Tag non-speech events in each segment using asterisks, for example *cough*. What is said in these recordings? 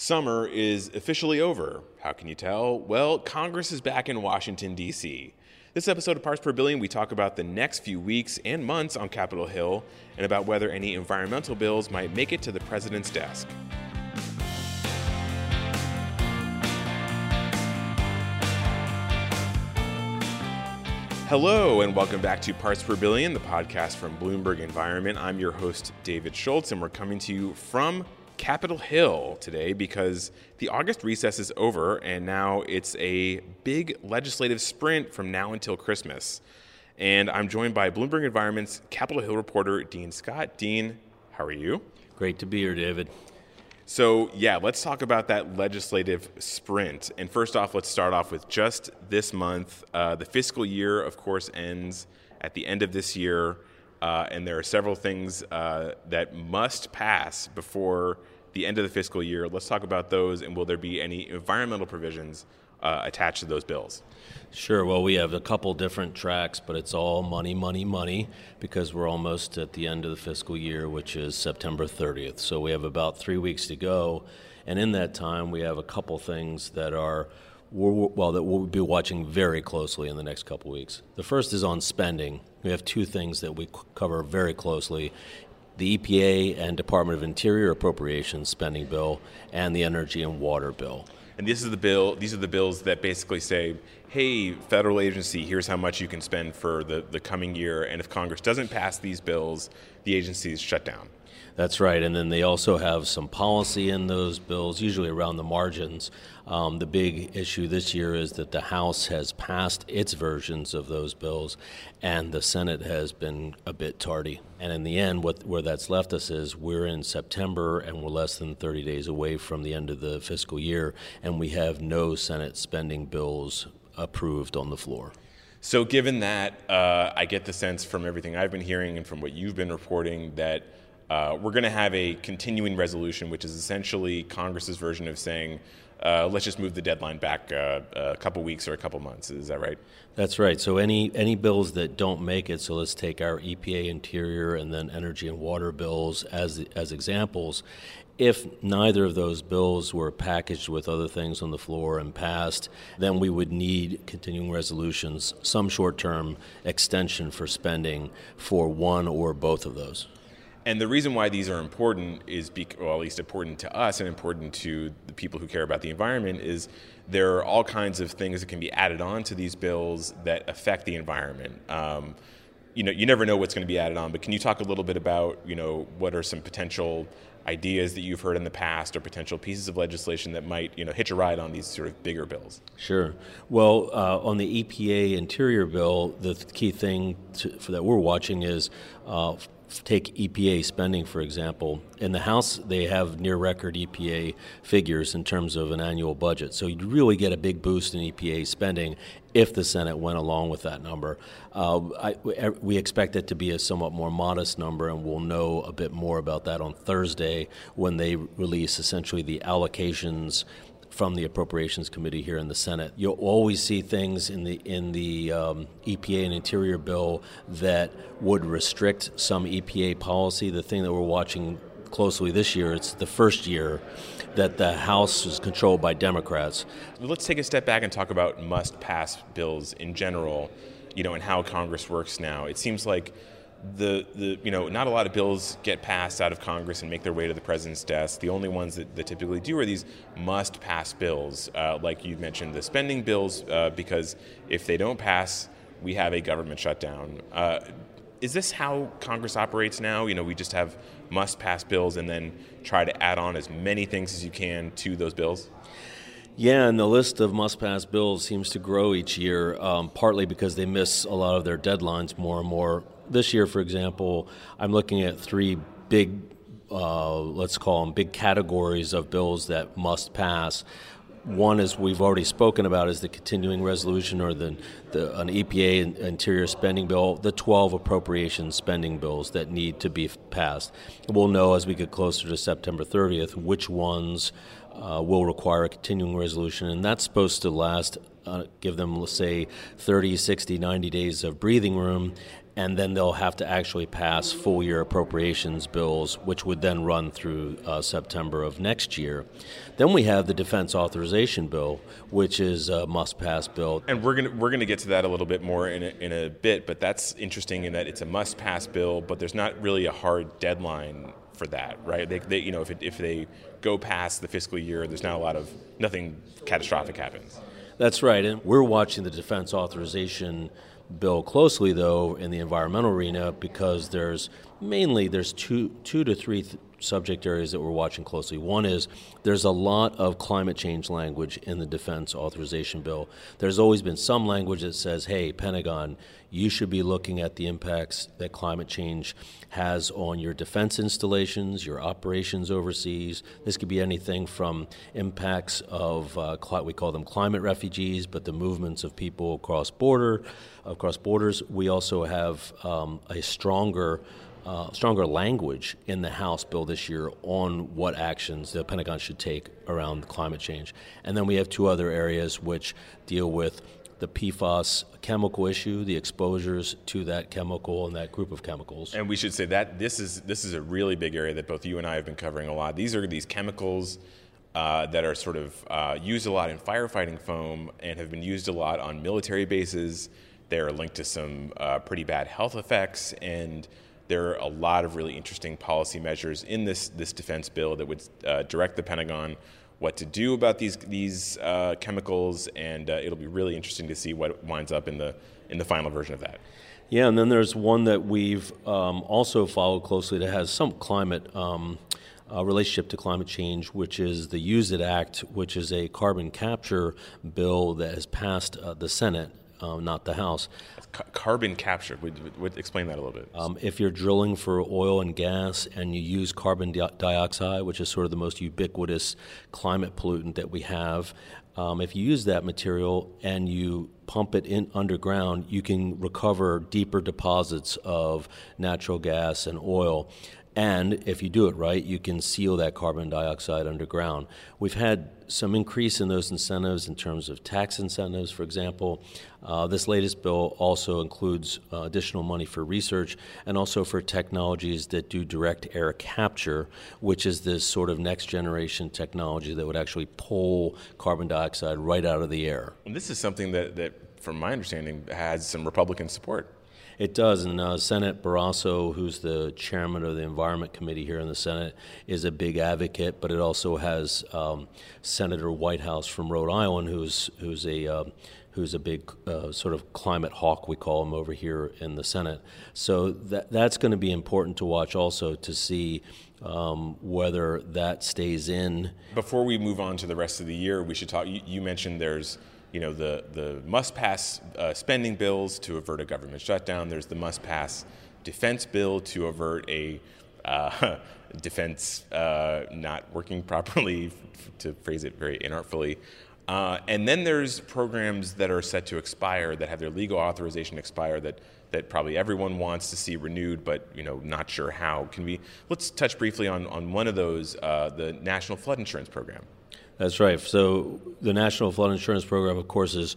Summer is officially over. How can you tell? Well, Congress is back in Washington, D.C. This episode of Parts Per Billion, we talk about the next few weeks and months on Capitol Hill and about whether any environmental bills might make it to the president's desk. Hello, and welcome back to Parts Per Billion, the podcast from Bloomberg Environment. I'm your host, David Schultz, and we're coming to you from Capitol Hill today because the August recess is over and now it's a big legislative sprint from now until Christmas. And I'm joined by Bloomberg Environment's Capitol Hill reporter, Dean Scott. Dean, how are you? Great to be here, David. So, yeah, let's talk about that legislative sprint. And first off, let's start off with just this month. Uh, the fiscal year, of course, ends at the end of this year. Uh, and there are several things uh, that must pass before the end of the fiscal year. Let's talk about those, and will there be any environmental provisions uh, attached to those bills? Sure. Well, we have a couple different tracks, but it's all money, money, money because we're almost at the end of the fiscal year, which is September 30th. So we have about three weeks to go. And in that time, we have a couple things that are well that we'll be watching very closely in the next couple weeks. The first is on spending. We have two things that we cover very closely the EPA and Department of Interior appropriations spending bill and the energy and water bill. And this is the bill these are the bills that basically say, hey, federal agency, here's how much you can spend for the, the coming year and if Congress doesn't pass these bills, the agency is shut down. That's right. And then they also have some policy in those bills, usually around the margins. Um, the big issue this year is that the House has passed its versions of those bills, and the Senate has been a bit tardy. And in the end, what, where that's left us is we're in September and we're less than 30 days away from the end of the fiscal year, and we have no Senate spending bills approved on the floor. So, given that, uh, I get the sense from everything I've been hearing and from what you've been reporting that uh, we're going to have a continuing resolution, which is essentially Congress's version of saying, uh, let's just move the deadline back uh, a couple weeks or a couple months. Is that right? That's right. So any any bills that don't make it, so let's take our EPA, Interior, and then Energy and Water bills as as examples. If neither of those bills were packaged with other things on the floor and passed, then we would need continuing resolutions, some short term extension for spending for one or both of those. And the reason why these are important is, well, at least important to us and important to the people who care about the environment, is there are all kinds of things that can be added on to these bills that affect the environment. Um, you know, you never know what's going to be added on, but can you talk a little bit about, you know, what are some potential ideas that you've heard in the past or potential pieces of legislation that might, you know, hitch a ride on these sort of bigger bills? Sure. Well, uh, on the EPA Interior bill, the key thing to, that we're watching is uh, take EPA spending, for example. In the House, they have near record EPA figures in terms of an annual budget. So you'd really get a big boost in EPA spending if the Senate went along with that number. Uh, I, we expect it to be a somewhat more modest number, and we'll know a bit more about that on Thursday when they release essentially the allocations from the Appropriations Committee here in the Senate. You'll always see things in the in the um, EPA and Interior bill that would restrict some EPA policy. The thing that we're watching closely this year, it's the first year that the House is controlled by Democrats. Let's take a step back and talk about must-pass bills in general, you know, and how Congress works now. It seems like the, the you know not a lot of bills get passed out of Congress and make their way to the president's desk. The only ones that, that typically do are these must-pass bills, uh, like you mentioned, the spending bills, uh, because if they don't pass, we have a government shutdown. Uh, is this how Congress operates now? You know, we just have must-pass bills and then try to add on as many things as you can to those bills. Yeah, and the list of must pass bills seems to grow each year, um, partly because they miss a lot of their deadlines more and more this year, for example, I'm looking at three big uh, let's call them big categories of bills that must pass. One is we've already spoken about is the continuing resolution or the, the an EPA interior spending bill, the 12 appropriation spending bills that need to be passed. We'll know as we get closer to September 30th which ones uh, will require a continuing resolution, and that's supposed to last, uh, give them, let's say, 30, 60, 90 days of breathing room, and then they'll have to actually pass full year appropriations bills, which would then run through uh, September of next year. Then we have the defense authorization bill, which is a must pass bill. And we're gonna we're gonna get to that a little bit more in a, in a bit, but that's interesting in that it's a must pass bill, but there's not really a hard deadline for that, right? They, they you know if it, if they go past the fiscal year, there's not a lot of nothing catastrophic happens. That's right, and we're watching the defense authorization bill closely, though, in the environmental arena because there's mainly there's two two to three th- subject areas that we're watching closely. One is there's a lot of climate change language in the defense authorization bill. There's always been some language that says, "Hey, Pentagon, you should be looking at the impacts that climate change has on your defense installations, your operations overseas. This could be anything from impacts of uh, we call them climate refugees, but the movements of people across border, across borders. We also have um, a stronger uh, stronger language in the House bill this year on what actions the Pentagon should take around climate change. And then we have two other areas which deal with the PFAS chemical issue, the exposures to that chemical and that group of chemicals. And we should say that this is this is a really big area that both you and I have been covering a lot. These are these chemicals uh, that are sort of uh, used a lot in firefighting foam and have been used a lot on military bases. They're linked to some uh, pretty bad health effects and there are a lot of really interesting policy measures in this this defense bill that would uh, direct the Pentagon what to do about these these uh, chemicals, and uh, it'll be really interesting to see what winds up in the in the final version of that. Yeah, and then there's one that we've um, also followed closely that has some climate. Um, uh, relationship to climate change, which is the Use It Act, which is a carbon capture bill that has passed uh, the Senate uh, not the house. C- carbon capture. Would, would, explain that a little bit. Um, if you're drilling for oil and gas and you use carbon di- dioxide, which is sort of the most ubiquitous climate pollutant that we have, um, if you use that material and you pump it in underground, you can recover deeper deposits of natural gas and oil. And if you do it right, you can seal that carbon dioxide underground. We've had some increase in those incentives in terms of tax incentives, for example. Uh, this latest bill also includes uh, additional money for research and also for technologies that do direct air capture, which is this sort of next generation technology that would actually pull carbon dioxide right out of the air. And this is something that, that from my understanding, has some Republican support. It does, and uh, Senate Barrasso, who's the chairman of the Environment Committee here in the Senate, is a big advocate. But it also has um, Senator Whitehouse from Rhode Island, who's who's a uh, who's a big uh, sort of climate hawk, we call him over here in the Senate. So that that's going to be important to watch also to see. Um, whether that stays in. Before we move on to the rest of the year, we should talk. You, you mentioned there's you know, the, the must pass uh, spending bills to avert a government shutdown. There's the must pass defense bill to avert a uh, *laughs* defense uh, not working *laughs* properly, to phrase it very inartfully. Uh, and then there's programs that are set to expire that have their legal authorization expire that, that probably everyone wants to see renewed, but you know not sure how. Can we let's touch briefly on, on one of those, uh, the National Flood Insurance Program. That's right. So the National Flood Insurance Program, of course, is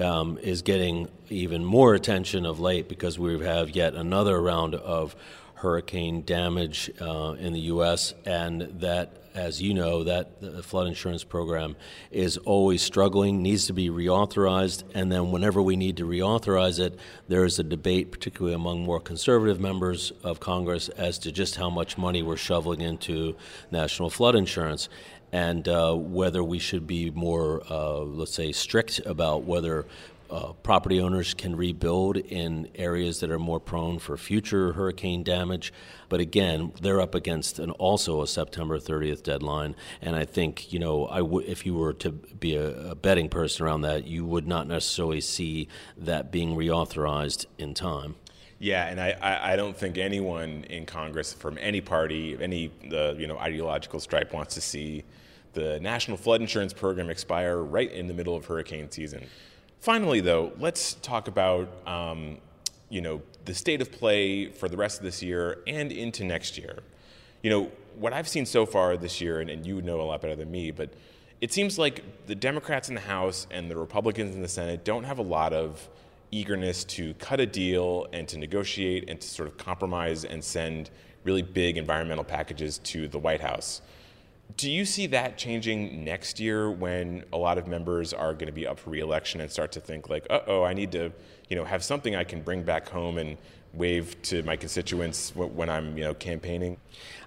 um, is getting even more attention of late because we have yet another round of hurricane damage uh, in the U.S. and that, as you know, that the flood insurance program is always struggling, needs to be reauthorized, and then whenever we need to reauthorize it, there is a debate, particularly among more conservative members of Congress, as to just how much money we're shoveling into national flood insurance and uh, whether we should be more, uh, let's say, strict about whether uh, property owners can rebuild in areas that are more prone for future hurricane damage. But again, they're up against an also a September 30th deadline, and I think you know, I w- if you were to be a, a betting person around that, you would not necessarily see that being reauthorized in time. Yeah, and I, I, don't think anyone in Congress from any party, any the you know ideological stripe wants to see the National Flood Insurance Program expire right in the middle of hurricane season. Finally, though, let's talk about um, you know the state of play for the rest of this year and into next year. You know what I've seen so far this year, and, and you know a lot better than me, but it seems like the Democrats in the House and the Republicans in the Senate don't have a lot of eagerness to cut a deal and to negotiate and to sort of compromise and send really big environmental packages to the White House. Do you see that changing next year when a lot of members are going to be up for reelection and start to think like, "Uh oh, I need to, you know, have something I can bring back home and wave to my constituents when I'm, you know, campaigning?"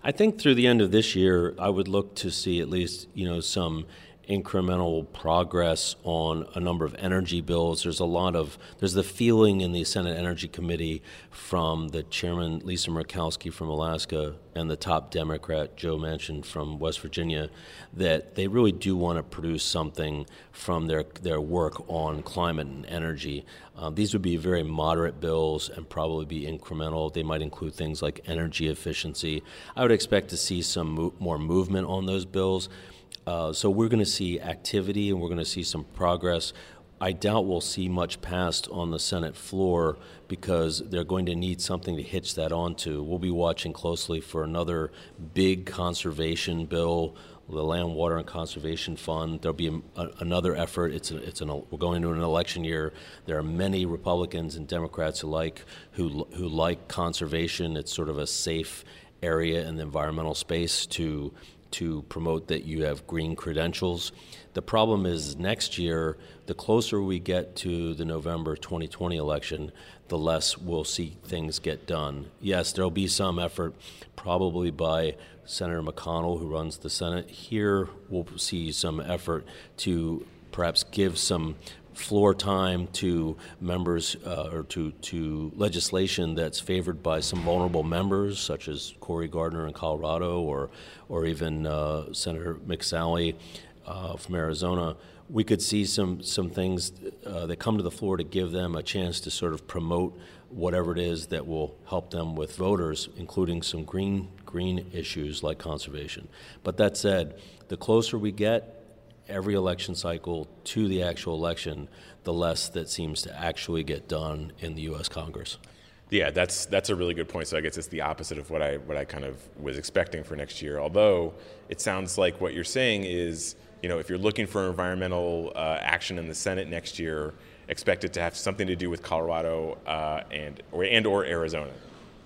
I think through the end of this year, I would look to see at least, you know, some incremental progress on a number of energy bills. There's a lot of there's the feeling in the Senate Energy Committee from the chairman Lisa Murkowski from Alaska and the top Democrat Joe Manchin from West Virginia that they really do want to produce something from their their work on climate and energy. Um, these would be very moderate bills and probably be incremental. They might include things like energy efficiency. I would expect to see some mo- more movement on those bills. Uh, so we're going to see activity and we're going to see some progress. I doubt we'll see much passed on the Senate floor because they're going to need something to hitch that onto. We'll be watching closely for another big conservation bill, the Land, Water, and Conservation Fund. There'll be a, a, another effort. It's a, it's an, we're going into an election year. There are many Republicans and Democrats alike who who like conservation. It's sort of a safe area in the environmental space to to promote that you have green credentials. The problem is next year, the closer we get to the November 2020 election, the less we'll see things get done. Yes, there'll be some effort, probably by Senator McConnell, who runs the Senate. Here, we'll see some effort to perhaps give some floor time to members uh, or to, to legislation that's favored by some vulnerable members, such as Cory Gardner in Colorado or, or even uh, Senator McSally uh, from Arizona, we could see some, some things uh, that come to the floor to give them a chance to sort of promote whatever it is that will help them with voters, including some green, green issues like conservation. But that said, the closer we get every election cycle to the actual election, the less that seems to actually get done in the U.S. Congress. Yeah, that's that's a really good point. So I guess it's the opposite of what I what I kind of was expecting for next year. Although it sounds like what you're saying is, you know, if you're looking for environmental uh, action in the Senate next year, expect it to have something to do with Colorado uh, and or and or Arizona.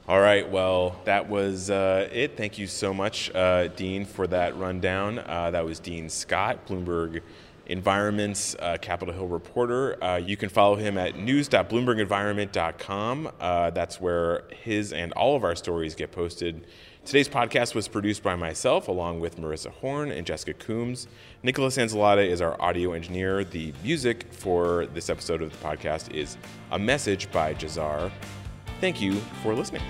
All right, well, that was uh, it. Thank you so much, uh, Dean, for that rundown. Uh, that was Dean Scott, Bloomberg Environment's uh, Capitol Hill reporter. Uh, you can follow him at news.bloombergenvironment.com. That's where his and all of our stories get posted. Today's podcast was produced by myself, along with Marissa Horn and Jessica Coombs. Nicholas Anzalata is our audio engineer. The music for this episode of the podcast is A Message by Jahzzar. Thank you for listening.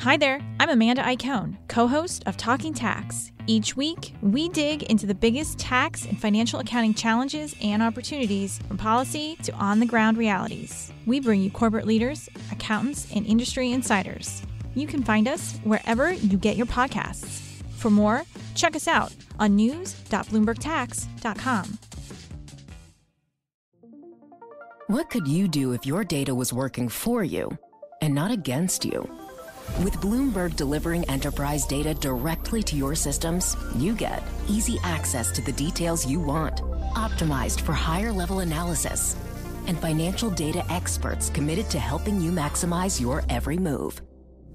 Hi there, I'm Amanda Iacone, co host of Talking Tax. Each week, we dig into the biggest tax and financial accounting challenges and opportunities from policy to on the ground realities. We bring you corporate leaders, accountants, and industry insiders. You can find us wherever you get your podcasts. For more, check us out on news.bloombergtax.com. What could you do if your data was working for you and not against you? With Bloomberg delivering enterprise data directly to your systems, you get easy access to the details you want, optimized for higher level analysis, and financial data experts committed to helping you maximize your every move.